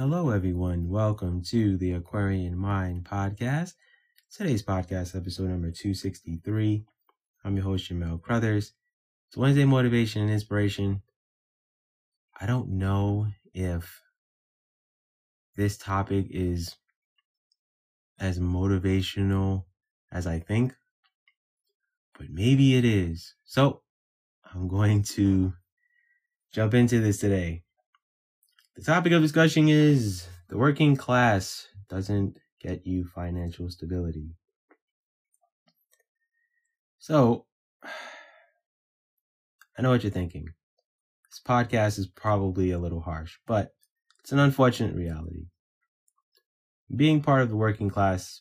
Hello, everyone. Welcome to the Aquarian Mind Podcast. Today's podcast, episode number 263. I'm your host, Jamell Crouthers. It's Wednesday Motivation and Inspiration. I don't know if this topic is as motivational as I think, but maybe it is. So I'm going to jump into this today. The topic of discussion is the working class doesn't get you financial stability. So, I know what you're thinking. This podcast is probably a little harsh, but it's an unfortunate reality. Being part of the working class,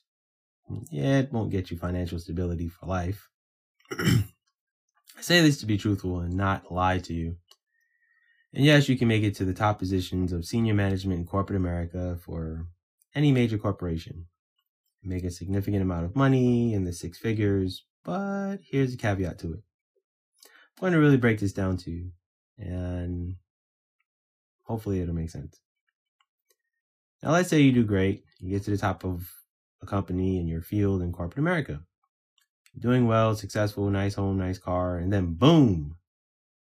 yeah, it won't get you financial stability for life. I say this to be truthful and not lie to you. And yes, you can make it to the top positions of senior management in corporate America for any major corporation. Make a significant amount of money in the six figures, but here's a caveat to it. I'm going to really break this down to you, and hopefully it'll make sense. Now, let's say you do great. You get to the top of a company in your field in corporate America. Doing well, successful, nice home, nice car, and then boom,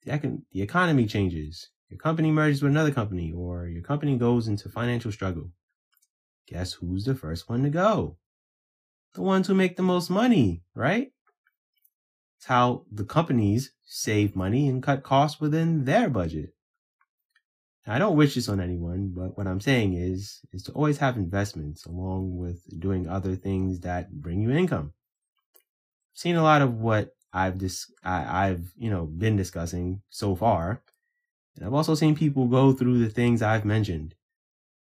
the, econ- the economy changes. Your company merges with another company, or your company goes into financial struggle. Guess who's the first one to go? The ones who make the most money, right? It's how the companies save money and cut costs within their budget. Now, I don't wish this on anyone, but what I'm saying is, is to always have investments along with doing other things that bring you income. I've seen a lot of what I've dis- I, I've you know been discussing so far, and I've also seen people go through the things I've mentioned,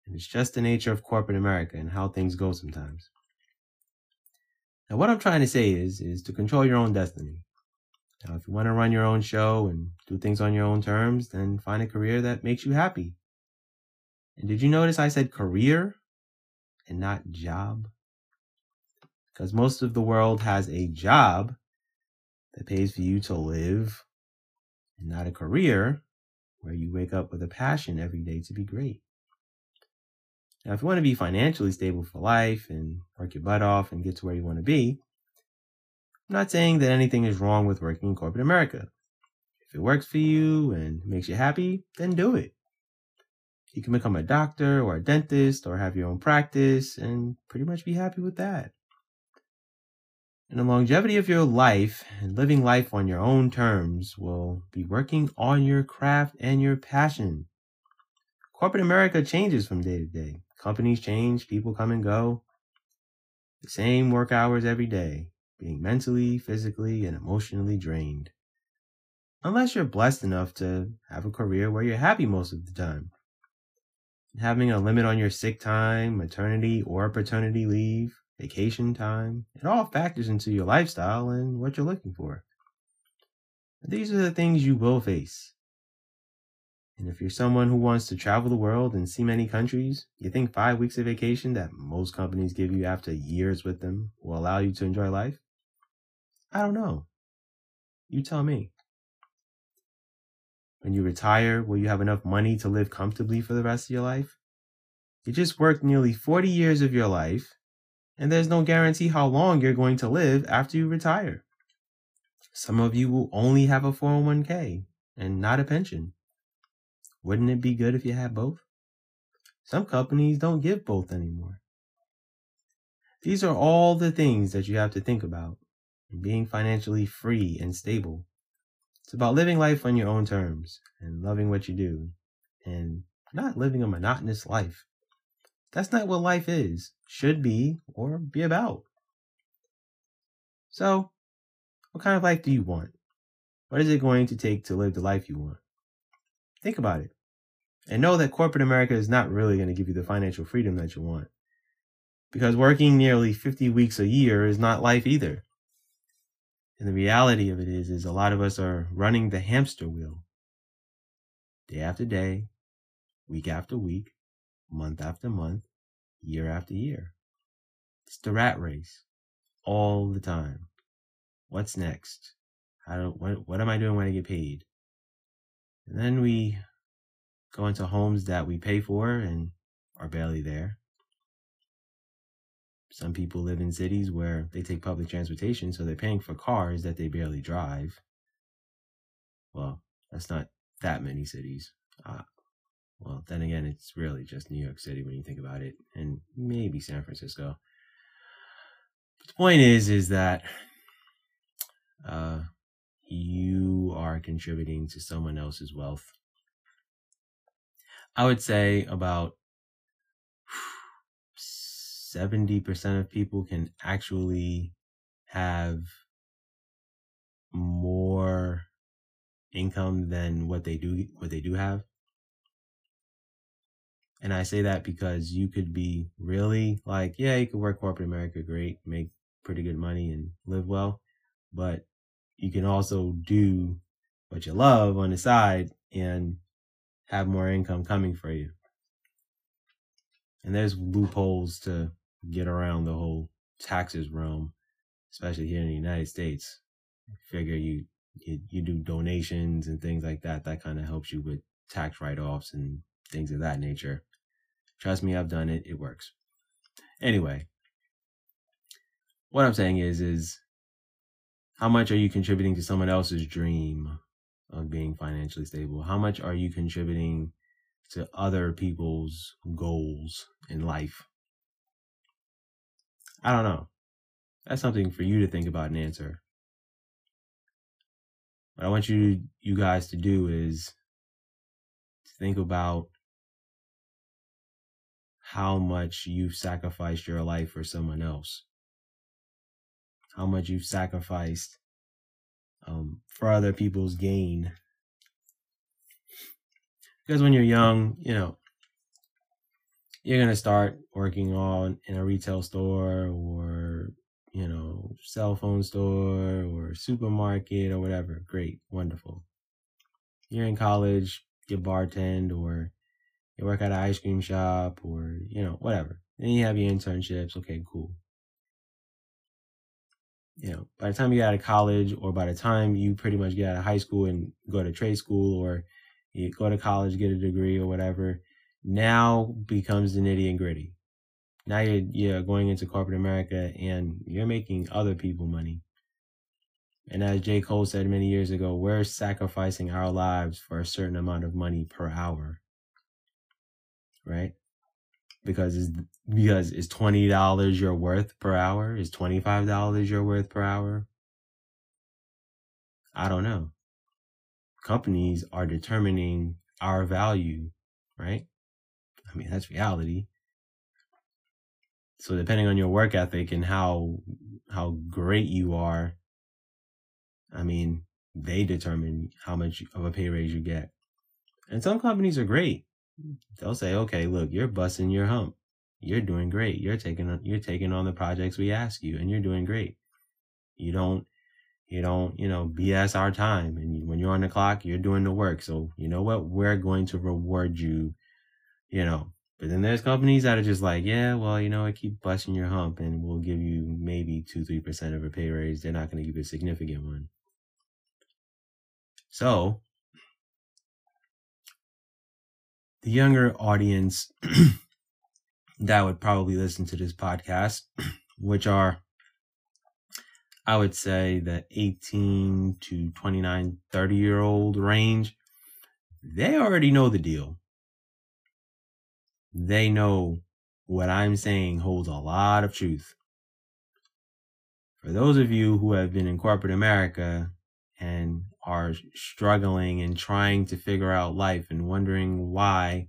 and it's just the nature of corporate America and how things go sometimes. Now, what I'm trying to say is is to control your own destiny. Now, if you want to run your own show and do things on your own terms, then find a career that makes you happy. And did you notice I said career and not job? Because most of the world has a job that pays for you to live and not a career where you wake up with a passion every day to be great. Now, if you want to be financially stable for life and work your butt off and get to where you want to be, I'm not saying that anything is wrong with working in corporate America. If it works for you and makes you happy, then do it. You can become a doctor or a dentist or have your own practice and pretty much be happy with that. And the longevity of your life and living life on your own terms will be working on your craft and your passion. Corporate America changes from day to day. Companies change, people come and go. The same work hours every day, being mentally, physically, and emotionally drained. Unless you're blessed enough to have a career where you're happy most of the time. Having a limit on your sick time, maternity, or paternity leave, vacation time. It all factors into your lifestyle and what you're looking for. These are the things you will face. And if you're someone who wants to travel the world and see many countries, you think five weeks of vacation that most companies give you after years with them will allow you to enjoy life? I don't know. You tell me. When you retire, will you have enough money to live comfortably for the rest of your life? You just worked nearly 40 years of your life and there's no guarantee how long you're going to live after you retire. Some of you will only have a 401k and not a pension. Wouldn't it be good if you had both? Some companies don't give both anymore. These are all the things that you have to think about in being financially free and stable. It's about living life on your own terms and loving what you do and not living a monotonous life. That's not what life is, should be, or be about. So, what kind of life do you want? What is it going to take to live the life you want? Think about it. And know that corporate America is not really going to give you the financial freedom that you want. Because working nearly 50 weeks a year is not life either. And the reality of it is, is a lot of us are running the hamster wheel. Day after day, week after week, month after month, year after year. It's the rat race all the time. What's next? How do, what, what am I doing when I get paid? And then we go into homes that we pay for and are barely there. Some people live in cities where they take public transportation, so they're paying for cars that they barely drive. Well, that's not that many cities. Uh, well, then again, it's really just New York City when you think about it, and maybe San Francisco. But the point is, is that uh, you are contributing to someone else's wealth. I would say about 70% of people can actually have more income than what they do what they do have. And I say that because you could be really like, yeah, you could work corporate America great, make pretty good money and live well, but you can also do what you love on the side and have more income coming for you. And there's loopholes to get around the whole taxes realm, especially here in the United States. figure you, you you do donations and things like that. That kind of helps you with tax write-offs and things of that nature. Trust me, I've done it. It works. Anyway, what I'm saying is, is how much are you contributing to someone else's dream of being financially stable? How much are you contributing to other people's goals in life? I don't know. That's something for you to think about and answer. What I want you you guys to do is think about how much you've sacrificed your life for someone else. How much you've sacrificed um, for other people's gain. Because when you're young, you know, you're going to start working on in a retail store or, you know, cell phone store or supermarket or whatever. Great. Wonderful. You're in college, you bartend or you work at an ice cream shop or, you know, whatever. Then you have your internships. Okay, cool. You know, by the time you get out of college or by the time you pretty much get out of high school and go to trade school or you go to college, get a degree or whatever, now becomes the nitty and gritty. Now you're, you're going into corporate America and you're making other people money. And as J. Cole said many years ago, we're sacrificing our lives for a certain amount of money per hour. Right? Because is because is twenty dollars your worth per hour? Is twenty five dollars your worth per hour? I don't know. Companies are determining our value, right? I mean, that's reality. So depending on your work ethic and how how great you are, I mean, they determine how much of a pay raise you get. And some companies are great. They'll say, "Okay, look, you're busting your hump. You're doing great. You're taking on, you're taking on the projects we ask you, and you're doing great. You don't you don't you know BS our time, and when you're on the clock, you're doing the work. So you know what? We're going to reward you you know. But then there's companies that are just like, yeah, well, you know, I keep busting your hump and we'll give you maybe two, three percent of a pay raise. They're not going to give you a significant one. So the younger audience that would probably listen to this podcast, which are, I would say, the 18 to 29, 30 year old range, they already know the deal they know what I'm saying holds a lot of truth. For those of you who have been in corporate America and are struggling and trying to figure out life and wondering why,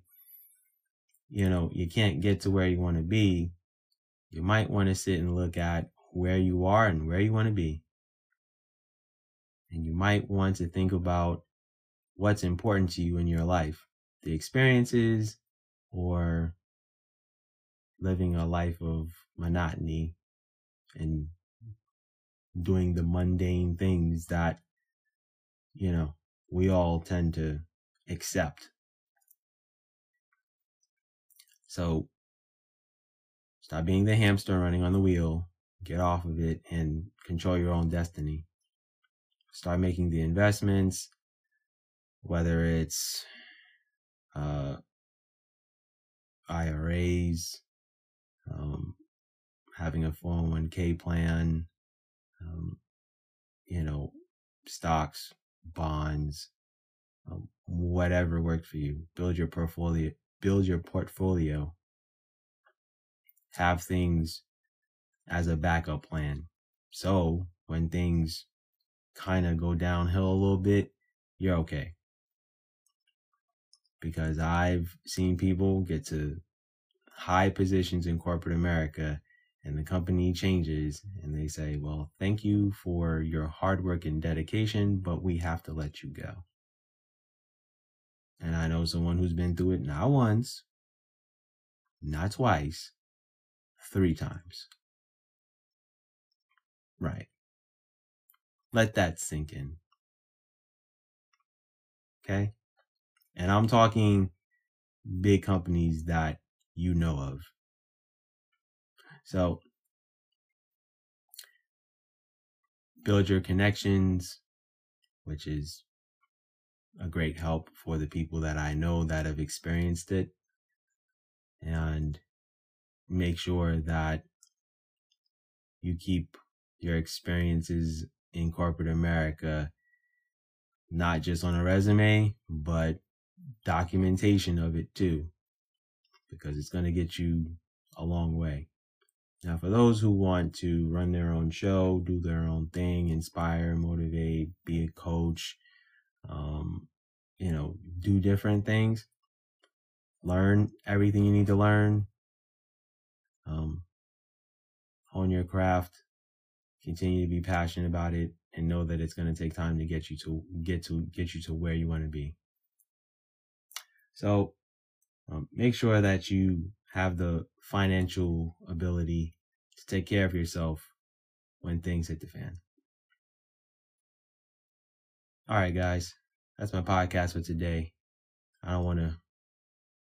you know, you can't get to where you want to be, you might want to sit and look at where you are and where you want to be. And you might want to think about what's important to you in your life, the experiences, or living a life of monotony and doing the mundane things that, you know, we all tend to accept. So stop being the hamster running on the wheel, get off of it and control your own destiny. Start making the investments, whether it's uh, IRAs, um, having a 401k plan, um, you know, stocks, bonds, um, whatever worked for you. Build your portfolio. Build your portfolio. Have things as a backup plan. So when things kind of go downhill a little bit, you're okay. Because I've seen people get to high positions in corporate America and the company changes and they say, well, thank you for your hard work and dedication, but we have to let you go. And I know someone who's been through it not once, not twice, three times. Right. Let that sink in. Okay. And I'm talking big companies that you know of. So build your connections, which is a great help for the people that I know that have experienced it. And make sure that you keep your experiences in corporate America not just on a resume, but documentation of it too, because it's going to get you a long way. Now, for those who want to run their own show, do their own thing, inspire, motivate, be a coach, um, you know, do different things, learn everything you need to learn, um, hone your craft, continue to be passionate about it, and know that it's going to take time to get you to get to get you to where you want to be. So, um, make sure that you have the financial ability to take care of yourself when things hit the fan. All right, guys, that's my podcast for today. I don't want to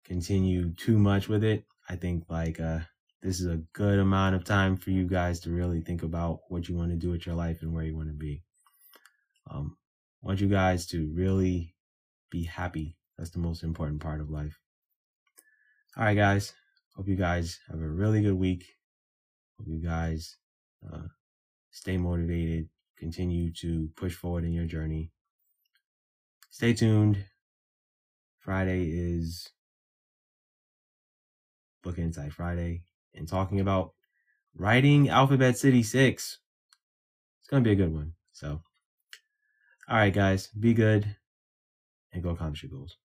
continue too much with it. I think like uh, this is a good amount of time for you guys to really think about what you want to do with your life and where you want to be. Um, I want you guys to really be happy. That's the most important part of life. All right, guys. Hope you guys have a really good week. Hope you guys uh, stay motivated, continue to push forward in your journey. Stay tuned. Friday is Book Insight Friday and talking about writing Alphabet City 6. It's going to be a good one. So, all right, guys, be good and go accomplish your goals.